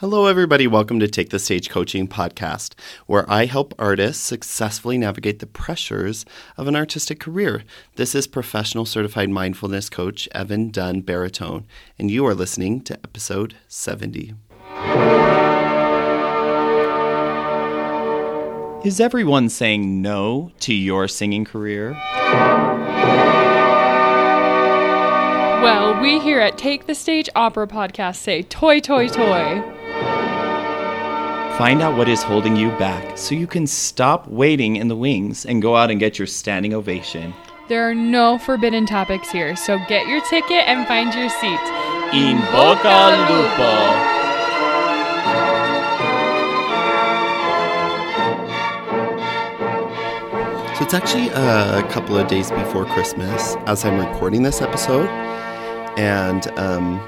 Hello, everybody. Welcome to Take the Stage Coaching Podcast, where I help artists successfully navigate the pressures of an artistic career. This is professional certified mindfulness coach Evan Dunn Baritone, and you are listening to episode 70. Is everyone saying no to your singing career? Well, we here at Take the Stage Opera Podcast say toi, toi, toi. Find out what is holding you back so you can stop waiting in the wings and go out and get your standing ovation. There are no forbidden topics here, so get your ticket and find your seat. In Boca Lupo. So it's actually a couple of days before Christmas as I'm recording this episode. And um,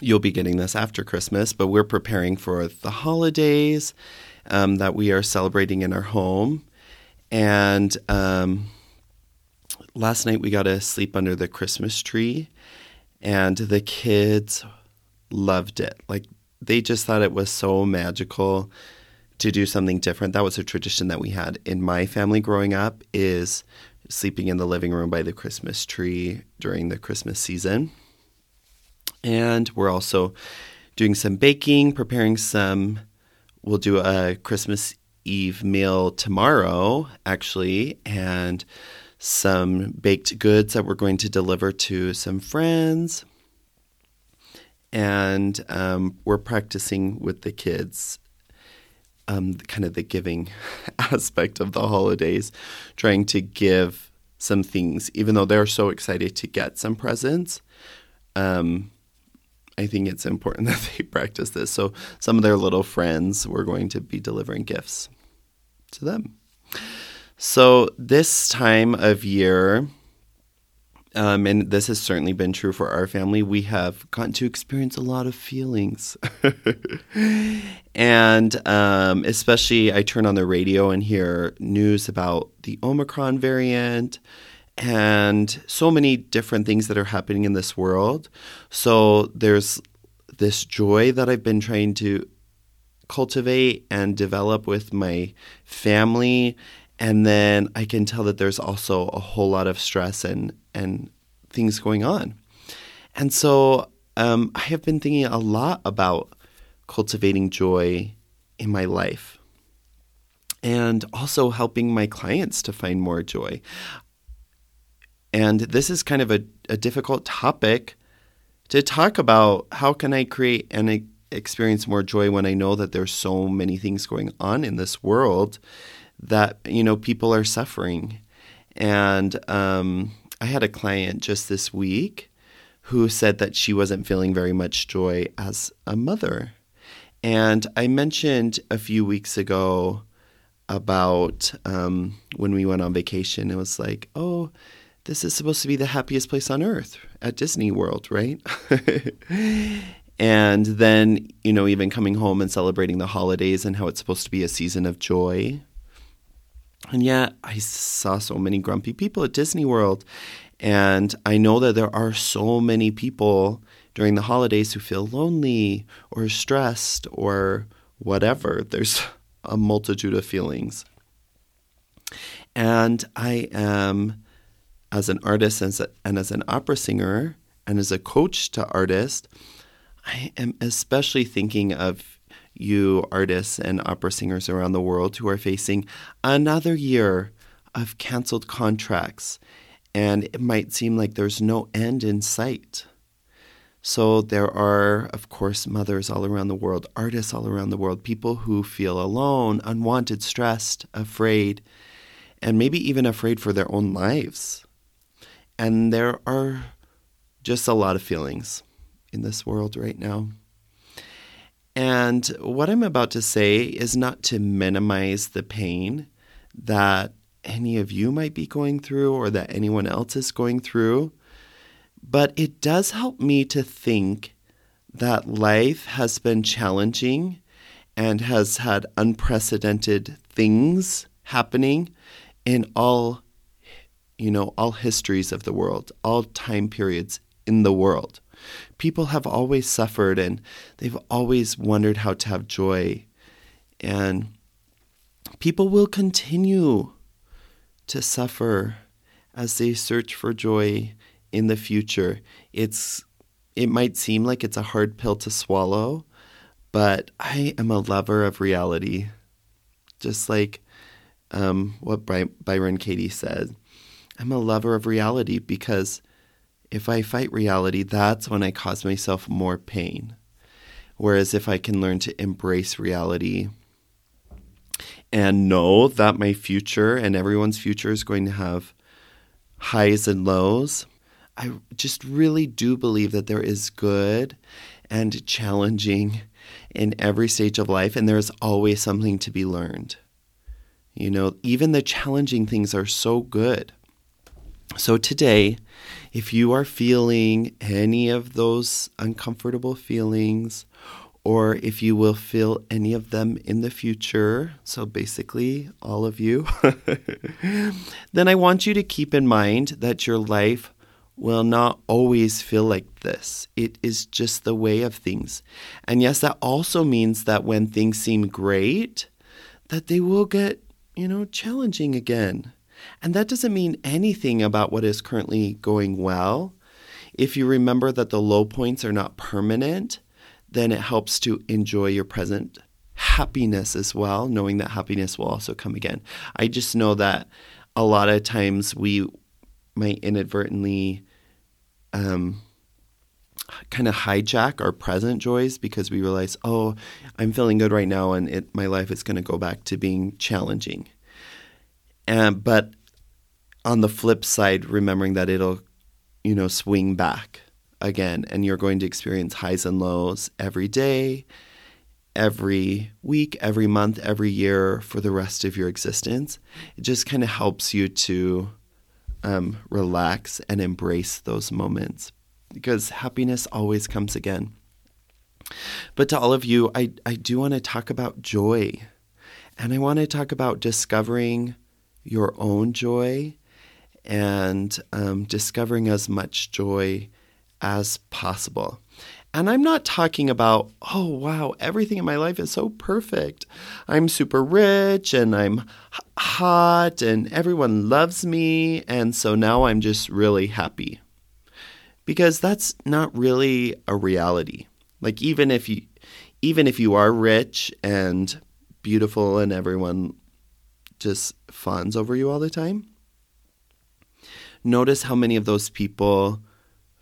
you'll be getting this after Christmas, but we're preparing for the holidays um, that we are celebrating in our home. And um, last night we got to sleep under the Christmas tree, and the kids loved it. Like they just thought it was so magical to do something different. That was a tradition that we had in my family growing up is sleeping in the living room by the Christmas tree during the Christmas season. And we're also doing some baking, preparing some we'll do a Christmas Eve meal tomorrow actually and some baked goods that we're going to deliver to some friends. And um, we're practicing with the kids um, kind of the giving aspect of the holidays, trying to give some things, even though they're so excited to get some presents. Um, I think it's important that they practice this. So, some of their little friends, we're going to be delivering gifts to them. So, this time of year, um, and this has certainly been true for our family. We have gotten to experience a lot of feelings. and um, especially, I turn on the radio and hear news about the Omicron variant and so many different things that are happening in this world. So, there's this joy that I've been trying to cultivate and develop with my family and then I can tell that there's also a whole lot of stress and and things going on. And so um, I have been thinking a lot about cultivating joy in my life and also helping my clients to find more joy. And this is kind of a, a difficult topic to talk about. How can I create and experience more joy when I know that there's so many things going on in this world that you know people are suffering? And um, I had a client just this week who said that she wasn't feeling very much joy as a mother. And I mentioned a few weeks ago about um, when we went on vacation. It was like, oh, this is supposed to be the happiest place on earth at Disney World, right? and then, you know, even coming home and celebrating the holidays and how it's supposed to be a season of joy. And yet, I saw so many grumpy people at Disney World. And I know that there are so many people during the holidays who feel lonely or stressed or whatever. There's a multitude of feelings. And I am, as an artist and as, a, and as an opera singer and as a coach to artists, I am especially thinking of you artists and opera singers around the world who are facing another year of canceled contracts, and it might seem like there's no end in sight. So, there are, of course, mothers all around the world, artists all around the world, people who feel alone, unwanted, stressed, afraid, and maybe even afraid for their own lives. And there are just a lot of feelings in this world right now. And what I'm about to say is not to minimize the pain that any of you might be going through or that anyone else is going through, but it does help me to think that life has been challenging and has had unprecedented things happening in all you know all histories of the world all time periods in the world People have always suffered and they've always wondered how to have joy. And people will continue to suffer as they search for joy in the future. It's it might seem like it's a hard pill to swallow, but I am a lover of reality. Just like um, what By- Byron Katie said. I'm a lover of reality because if I fight reality, that's when I cause myself more pain. Whereas if I can learn to embrace reality and know that my future and everyone's future is going to have highs and lows, I just really do believe that there is good and challenging in every stage of life, and there's always something to be learned. You know, even the challenging things are so good. So today, if you are feeling any of those uncomfortable feelings, or if you will feel any of them in the future, so basically all of you, then I want you to keep in mind that your life will not always feel like this. It is just the way of things. And yes, that also means that when things seem great, that they will get, you know, challenging again. And that doesn't mean anything about what is currently going well. If you remember that the low points are not permanent, then it helps to enjoy your present happiness as well, knowing that happiness will also come again. I just know that a lot of times we might inadvertently um, kind of hijack our present joys because we realize, oh, I'm feeling good right now, and it, my life is going to go back to being challenging. And but on the flip side, remembering that it'll, you know, swing back again, and you're going to experience highs and lows every day, every week, every month, every year for the rest of your existence. It just kind of helps you to um, relax and embrace those moments because happiness always comes again. But to all of you, I, I do want to talk about joy. And I want to talk about discovering your own joy and um, discovering as much joy as possible. And I'm not talking about, oh, wow, everything in my life is so perfect. I'm super rich and I'm hot and everyone loves me. And so now I'm just really happy. Because that's not really a reality. Like even if you even if you are rich and beautiful and everyone just fawns over you all the time, notice how many of those people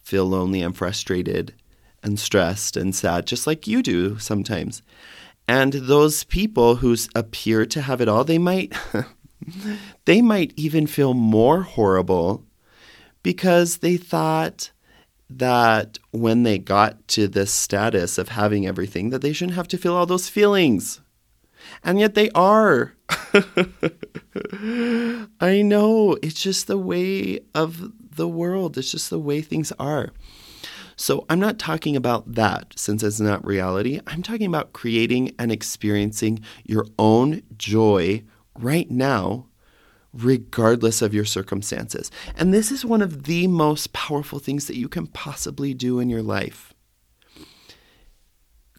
feel lonely and frustrated and stressed and sad, just like you do sometimes. And those people who appear to have it all, they might they might even feel more horrible because they thought that when they got to this status of having everything that they shouldn't have to feel all those feelings. And yet they are. I know, it's just the way of the world. It's just the way things are. So I'm not talking about that since it's not reality. I'm talking about creating and experiencing your own joy right now, regardless of your circumstances. And this is one of the most powerful things that you can possibly do in your life.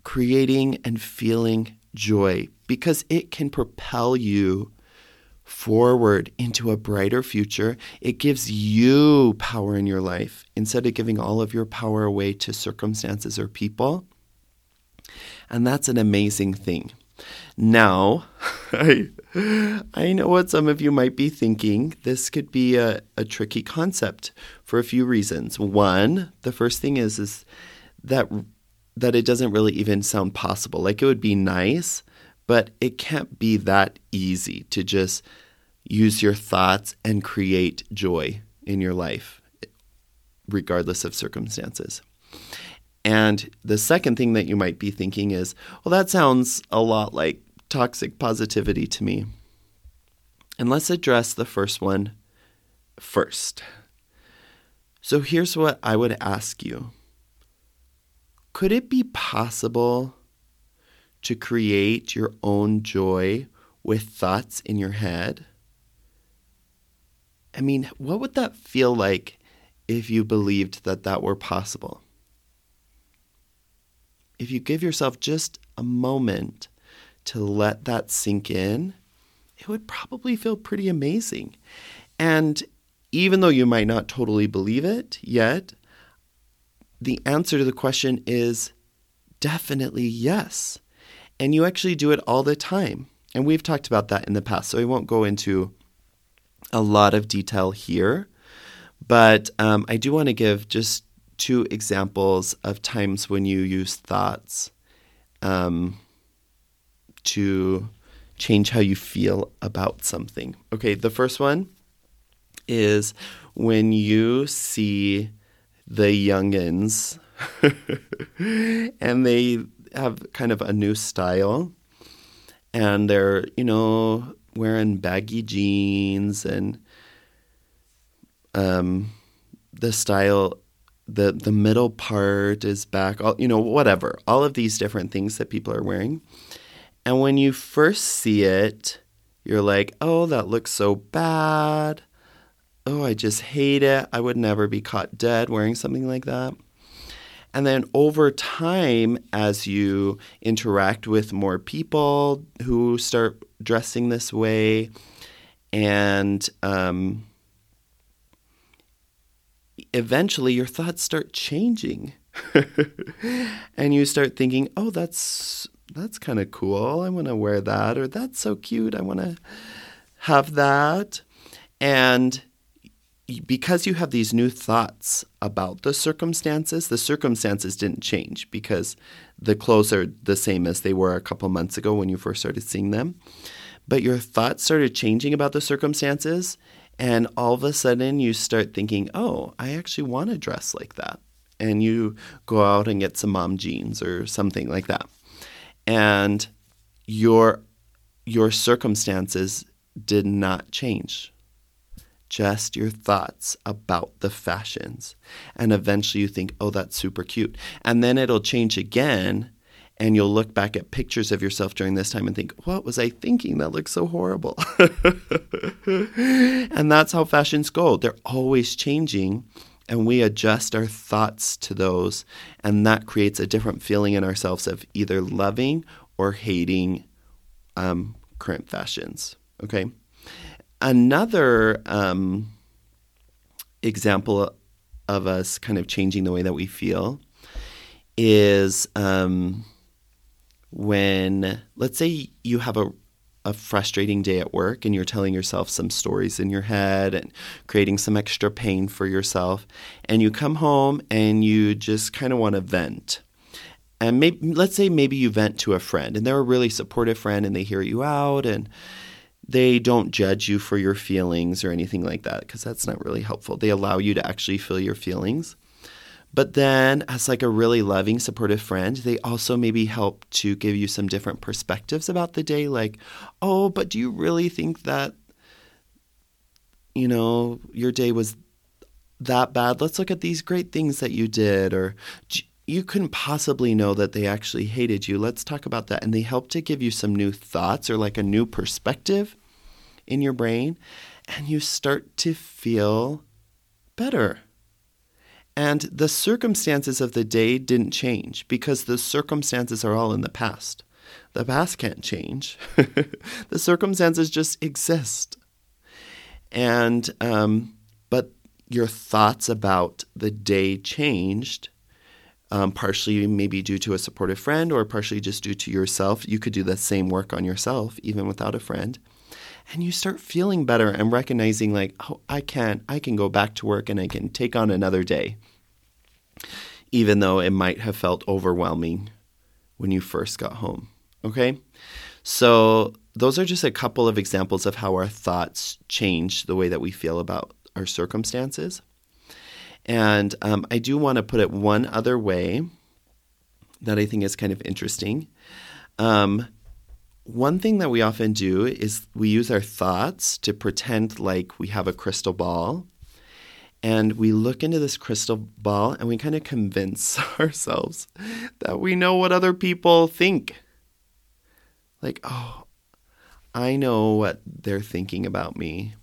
Creating and feeling joy because it can propel you forward into a brighter future. It gives you power in your life instead of giving all of your power away to circumstances or people. And that's an amazing thing. Now, I, I know what some of you might be thinking. This could be a, a tricky concept for a few reasons. One, the first thing is, is that that it doesn't really even sound possible. Like it would be nice, but it can't be that easy to just use your thoughts and create joy in your life, regardless of circumstances. And the second thing that you might be thinking is, well, that sounds a lot like toxic positivity to me. And let's address the first one first. So here's what I would ask you Could it be possible to create your own joy with thoughts in your head? I mean, what would that feel like if you believed that that were possible? if you give yourself just a moment to let that sink in, it would probably feel pretty amazing. And even though you might not totally believe it yet, the answer to the question is definitely yes. And you actually do it all the time. And we've talked about that in the past, so I won't go into a lot of detail here. But um, I do want to give just two examples of times when you use thoughts um, to change how you feel about something. Okay, the first one is when you see the youngins and they have kind of a new style and they're, you know, wearing baggy jeans and um, the style the the middle part is back all you know whatever all of these different things that people are wearing. And when you first see it you're like oh that looks so bad. Oh i just hate it. I would never be caught dead wearing something like that and then over time as you interact with more people who start dressing this way and um, eventually your thoughts start changing. and you start thinking, "Oh, that's that's kind of cool. I want to wear that or that's so cute. I want to have that." And because you have these new thoughts about the circumstances, the circumstances didn't change because the clothes are the same as they were a couple months ago when you first started seeing them. But your thoughts started changing about the circumstances, and all of a sudden, you start thinking, oh, I actually want to dress like that. And you go out and get some mom jeans or something like that. And your, your circumstances did not change, just your thoughts about the fashions. And eventually you think, oh, that's super cute. And then it'll change again and you'll look back at pictures of yourself during this time and think, what was I thinking? That looks so horrible. and that's how fashions go. They're always changing, and we adjust our thoughts to those, and that creates a different feeling in ourselves of either loving or hating um, current fashions. Okay. Another um, example of us kind of changing the way that we feel is. Um, when, let's say, you have a, a frustrating day at work and you're telling yourself some stories in your head and creating some extra pain for yourself, and you come home and you just kind of want to vent. And maybe, let's say maybe you vent to a friend and they're a really supportive friend and they hear you out and they don't judge you for your feelings or anything like that because that's not really helpful. They allow you to actually feel your feelings. But then, as like a really loving, supportive friend, they also maybe help to give you some different perspectives about the day. Like, oh, but do you really think that, you know, your day was that bad? Let's look at these great things that you did. Or you couldn't possibly know that they actually hated you. Let's talk about that. And they help to give you some new thoughts or like a new perspective in your brain. And you start to feel better and the circumstances of the day didn't change because the circumstances are all in the past. The past can't change, the circumstances just exist. And, um, but your thoughts about the day changed. Um, partially maybe due to a supportive friend or partially just due to yourself. You could do the same work on yourself even without a friend. And you start feeling better and recognizing like, oh, I can I can go back to work and I can take on another day even though it might have felt overwhelming when you first got home. Okay? So, those are just a couple of examples of how our thoughts change the way that we feel about our circumstances. And um, I do want to put it one other way that I think is kind of interesting. Um, one thing that we often do is we use our thoughts to pretend like we have a crystal ball and we look into this crystal ball and we kind of convince ourselves that we know what other people think. Like, oh, I know what they're thinking about me.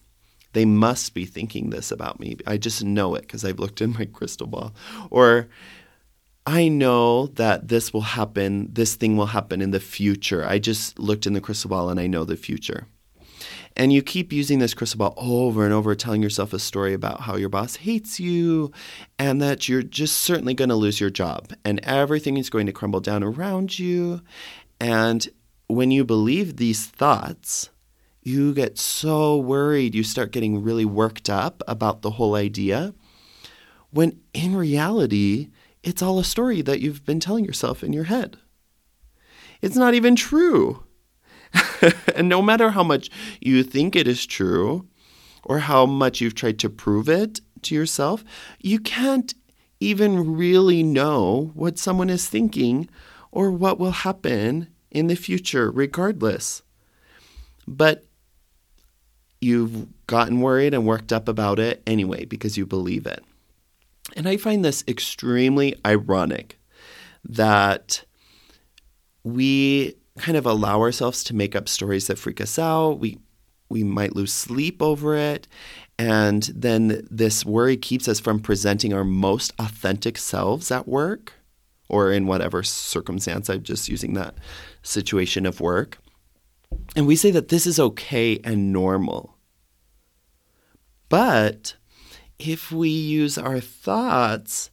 They must be thinking this about me. I just know it because I've looked in my crystal ball. Or I know that this will happen, this thing will happen in the future. I just looked in the crystal ball and I know the future. And you keep using this crystal ball over and over, telling yourself a story about how your boss hates you and that you're just certainly going to lose your job and everything is going to crumble down around you. And when you believe these thoughts, you get so worried, you start getting really worked up about the whole idea. When in reality, it's all a story that you've been telling yourself in your head. It's not even true. and no matter how much you think it is true or how much you've tried to prove it to yourself, you can't even really know what someone is thinking or what will happen in the future, regardless. But you've gotten worried and worked up about it anyway because you believe it. And I find this extremely ironic that we kind of allow ourselves to make up stories that freak us out. We we might lose sleep over it. And then this worry keeps us from presenting our most authentic selves at work or in whatever circumstance. I'm just using that situation of work. And we say that this is okay and normal. But if we use our thoughts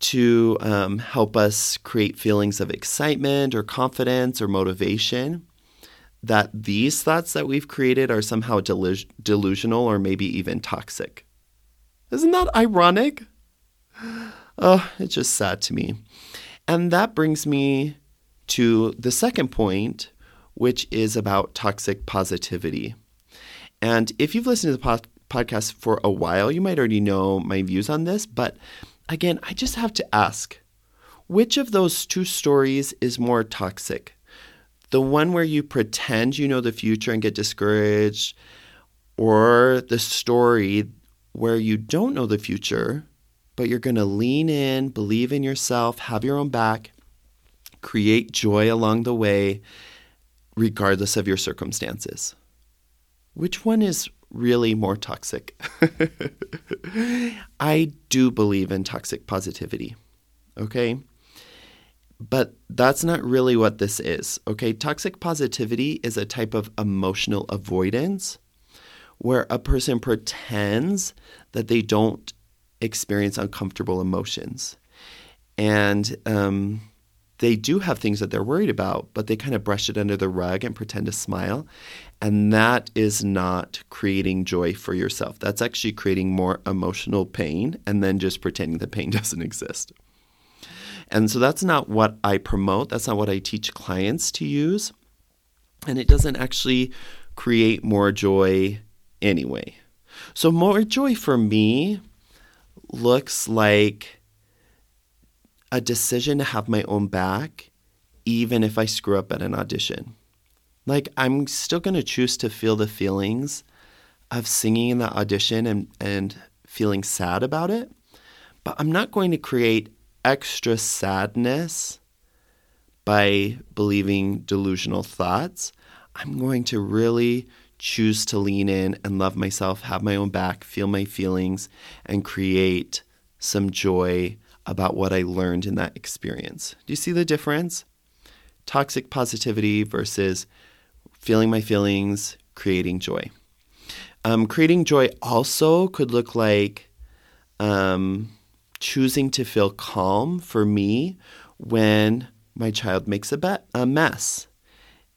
to um, help us create feelings of excitement or confidence or motivation, that these thoughts that we've created are somehow delus- delusional or maybe even toxic. Isn't that ironic? Oh, it's just sad to me. And that brings me to the second point, which is about toxic positivity. And if you've listened to the po- podcast for a while, you might already know my views on this, but again, I just have to ask which of those two stories is more toxic? The one where you pretend you know the future and get discouraged, or the story where you don't know the future, but you're going to lean in, believe in yourself, have your own back, create joy along the way, regardless of your circumstances? Which one is really more toxic. I do believe in toxic positivity, okay? But that's not really what this is, okay? Toxic positivity is a type of emotional avoidance where a person pretends that they don't experience uncomfortable emotions. And um, they do have things that they're worried about, but they kind of brush it under the rug and pretend to smile. And that is not creating joy for yourself. That's actually creating more emotional pain and then just pretending the pain doesn't exist. And so that's not what I promote. That's not what I teach clients to use. And it doesn't actually create more joy anyway. So, more joy for me looks like a decision to have my own back, even if I screw up at an audition. Like, I'm still going to choose to feel the feelings of singing in the audition and, and feeling sad about it, but I'm not going to create extra sadness by believing delusional thoughts. I'm going to really choose to lean in and love myself, have my own back, feel my feelings, and create some joy about what I learned in that experience. Do you see the difference? Toxic positivity versus feeling my feelings, creating joy. Um, creating joy also could look like um, choosing to feel calm for me when my child makes a, be- a mess,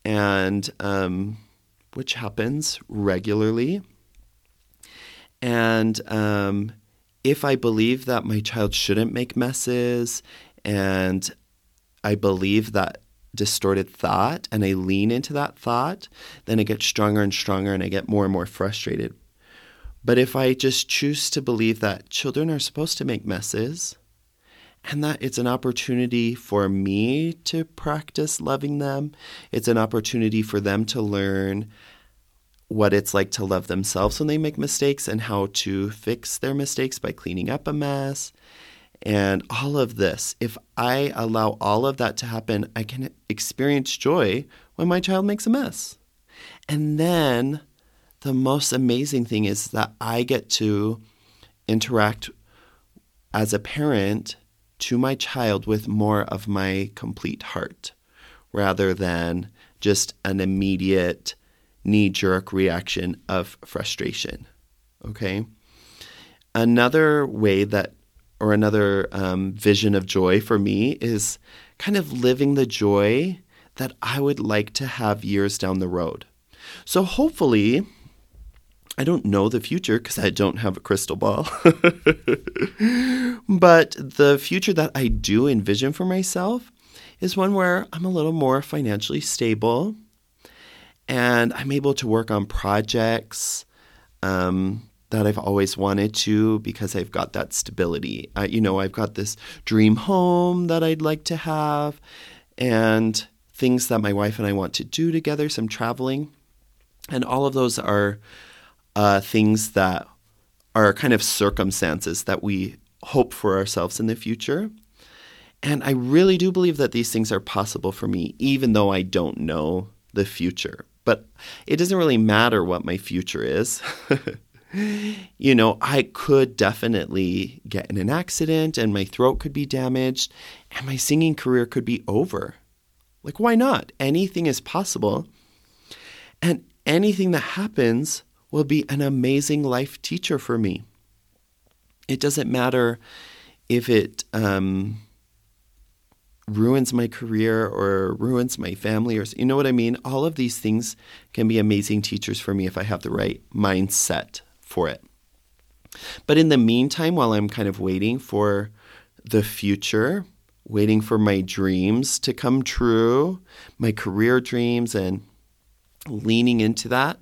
and um, which happens regularly. And um, if I believe that my child shouldn't make messes and I believe that distorted thought and I lean into that thought, then it gets stronger and stronger and I get more and more frustrated. But if I just choose to believe that children are supposed to make messes and that it's an opportunity for me to practice loving them, it's an opportunity for them to learn what it's like to love themselves when they make mistakes and how to fix their mistakes by cleaning up a mess. And all of this, if I allow all of that to happen, I can experience joy when my child makes a mess. And then the most amazing thing is that I get to interact as a parent to my child with more of my complete heart rather than just an immediate knee jerk reaction of frustration. Okay. Another way that, or another um, vision of joy for me is kind of living the joy that I would like to have years down the road. So hopefully, I don't know the future because I don't have a crystal ball. but the future that I do envision for myself is one where I'm a little more financially stable and I'm able to work on projects um, that I've always wanted to because I've got that stability. I, you know, I've got this dream home that I'd like to have and things that my wife and I want to do together, some traveling. And all of those are uh, things that are kind of circumstances that we hope for ourselves in the future. And I really do believe that these things are possible for me, even though I don't know the future. But it doesn't really matter what my future is. you know, I could definitely get in an accident and my throat could be damaged and my singing career could be over. Like, why not? Anything is possible. And anything that happens will be an amazing life teacher for me. It doesn't matter if it um, ruins my career or ruins my family, or you know what I mean? All of these things can be amazing teachers for me if I have the right mindset for it. But in the meantime, while I'm kind of waiting for the future, waiting for my dreams to come true, my career dreams, and leaning into that,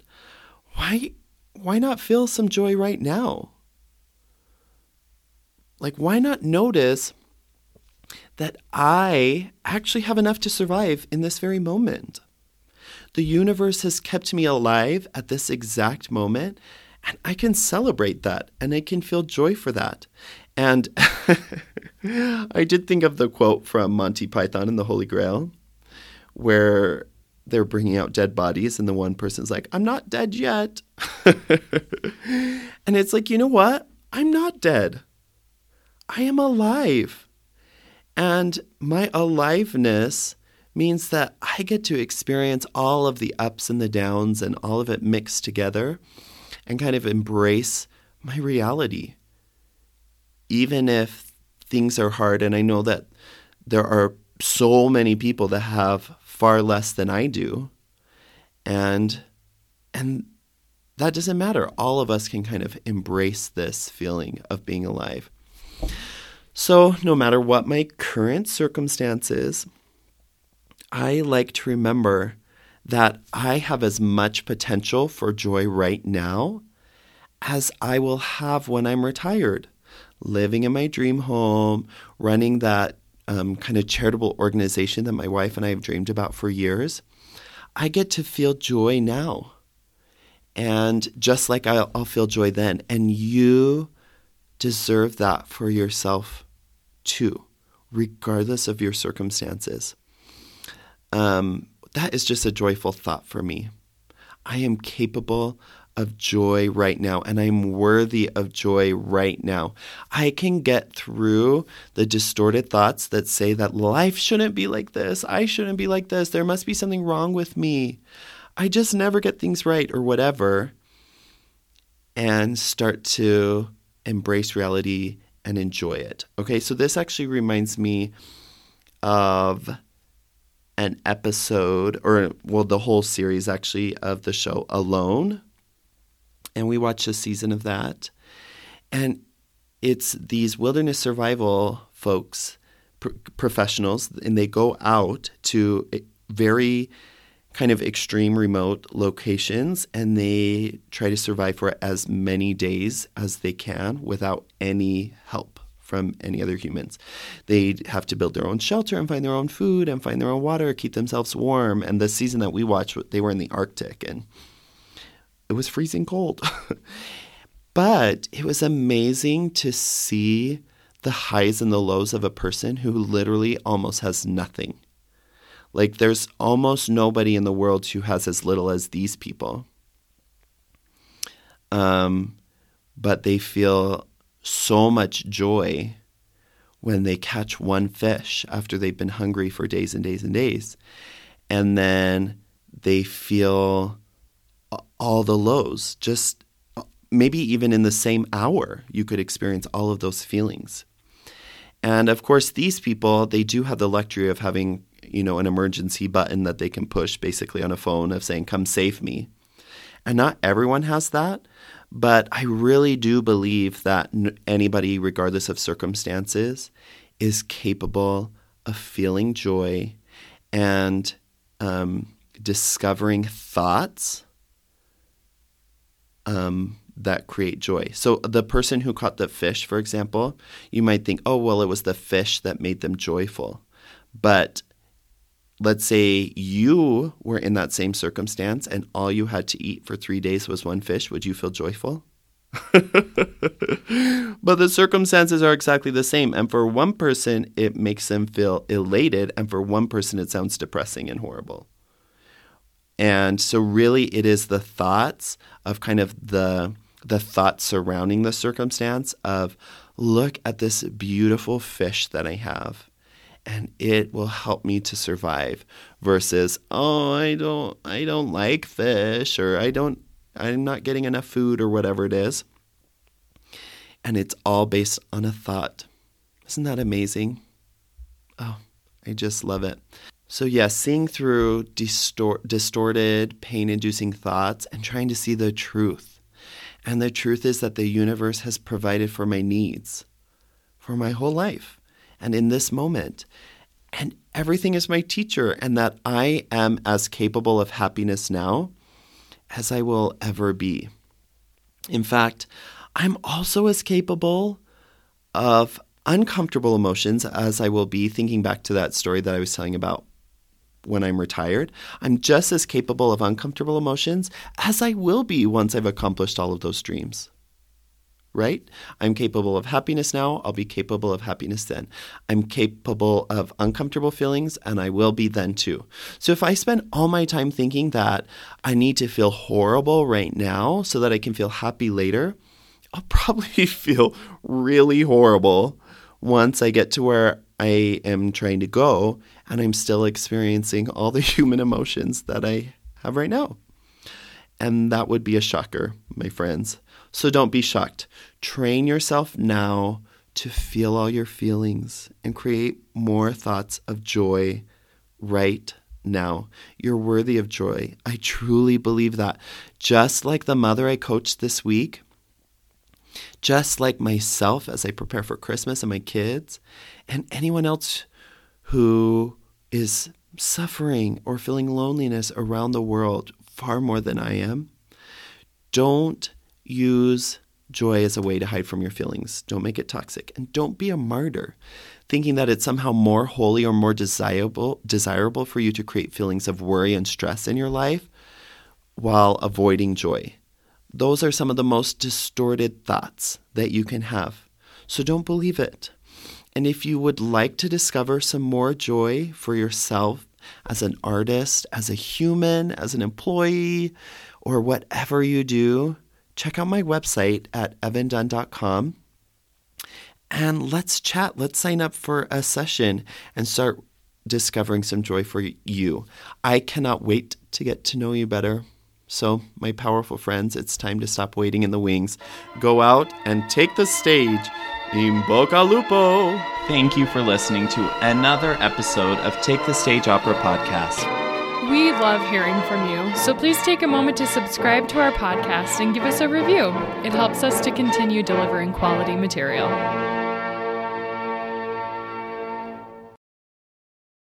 why, why not feel some joy right now? Like, why not notice that I actually have enough to survive in this very moment? The universe has kept me alive at this exact moment, and I can celebrate that and I can feel joy for that. And I did think of the quote from Monty Python and the Holy Grail, where they're bringing out dead bodies, and the one person's like, I'm not dead yet. and it's like, you know what? I'm not dead. I am alive. And my aliveness means that I get to experience all of the ups and the downs and all of it mixed together and kind of embrace my reality. Even if things are hard, and I know that there are so many people that have far less than I do. And and that doesn't matter. All of us can kind of embrace this feeling of being alive. So, no matter what my current circumstances, I like to remember that I have as much potential for joy right now as I will have when I'm retired, living in my dream home, running that um, kind of charitable organization that my wife and I have dreamed about for years. I get to feel joy now. And just like I'll, I'll feel joy then. And you deserve that for yourself too, regardless of your circumstances. Um, that is just a joyful thought for me. I am capable of joy right now, and I'm worthy of joy right now. I can get through the distorted thoughts that say that life shouldn't be like this, I shouldn't be like this, there must be something wrong with me, I just never get things right, or whatever, and start to embrace reality and enjoy it. Okay, so this actually reminds me of an episode, or well, the whole series actually of the show Alone. And we watched a season of that. And it's these wilderness survival folks, pr- professionals, and they go out to eh, very kind of extreme remote locations and they try to survive for as many days as they can without any help from any other humans. They have to build their own shelter and find their own food and find their own water, keep themselves warm. And the season that we watched, they were in the Arctic and it was freezing cold. but it was amazing to see the highs and the lows of a person who literally almost has nothing. Like there's almost nobody in the world who has as little as these people. Um, but they feel so much joy when they catch one fish after they've been hungry for days and days and days. And then they feel all the lows, just maybe even in the same hour, you could experience all of those feelings. And of course, these people, they do have the luxury of having, you know, an emergency button that they can push basically on a phone of saying, come save me. And not everyone has that, but I really do believe that anybody, regardless of circumstances, is capable of feeling joy and um, discovering thoughts um, that create joy. So, the person who caught the fish, for example, you might think, oh, well, it was the fish that made them joyful. But let's say you were in that same circumstance and all you had to eat for three days was one fish, would you feel joyful? but the circumstances are exactly the same. And for one person, it makes them feel elated. And for one person, it sounds depressing and horrible. And so, really, it is the thoughts of kind of the the thoughts surrounding the circumstance of look at this beautiful fish that I have and it will help me to survive versus oh I don't I don't like fish or I don't I'm not getting enough food or whatever it is. And it's all based on a thought. Isn't that amazing? Oh I just love it. So yes yeah, seeing through distort, distorted pain inducing thoughts and trying to see the truth. And the truth is that the universe has provided for my needs for my whole life and in this moment. And everything is my teacher, and that I am as capable of happiness now as I will ever be. In fact, I'm also as capable of uncomfortable emotions as I will be thinking back to that story that I was telling about when I'm retired. I'm just as capable of uncomfortable emotions as I will be once I've accomplished all of those dreams right? I'm capable of happiness now. I'll be capable of happiness then. I'm capable of uncomfortable feelings, and I will be then too. So if I spend all my time thinking that I need to feel horrible right now so that I can feel happy later, I'll probably feel really horrible once I get to where I am trying to go and I'm still experiencing all the human emotions that I have right now. And that would be a shocker, my friends. So don't be shocked. Train yourself now to feel all your feelings and create more thoughts of joy right now. You're worthy of joy. I truly believe that. Just like the mother I coached this week, just like myself as I prepare for Christmas and my kids, and anyone else who is suffering or feeling loneliness around the world far more than I am. Don't use joy as a way to hide from your feelings. Don't make it toxic. And don't be a martyr, thinking that it's somehow more holy or more desirable, desirable for you to create feelings of worry and stress in your life while avoiding joy. Those are some of the most distorted thoughts that you can have. So don't believe it. And if you would like to discover some more joy for yourself as an artist, as a human, as an employee, or whatever you do, check out my website at evandunn.com and let's chat. Let's sign up for a session and start discovering some joy for you. I cannot wait to get to know you better. So, my powerful friends, it's time to stop waiting in the wings. Go out and take the stage in Boca Lupo. Thank you for listening to another episode of Take the Stage Opera podcast. We love hearing from you, so please take a moment to subscribe to our podcast and give us a review. It helps us to continue delivering quality material.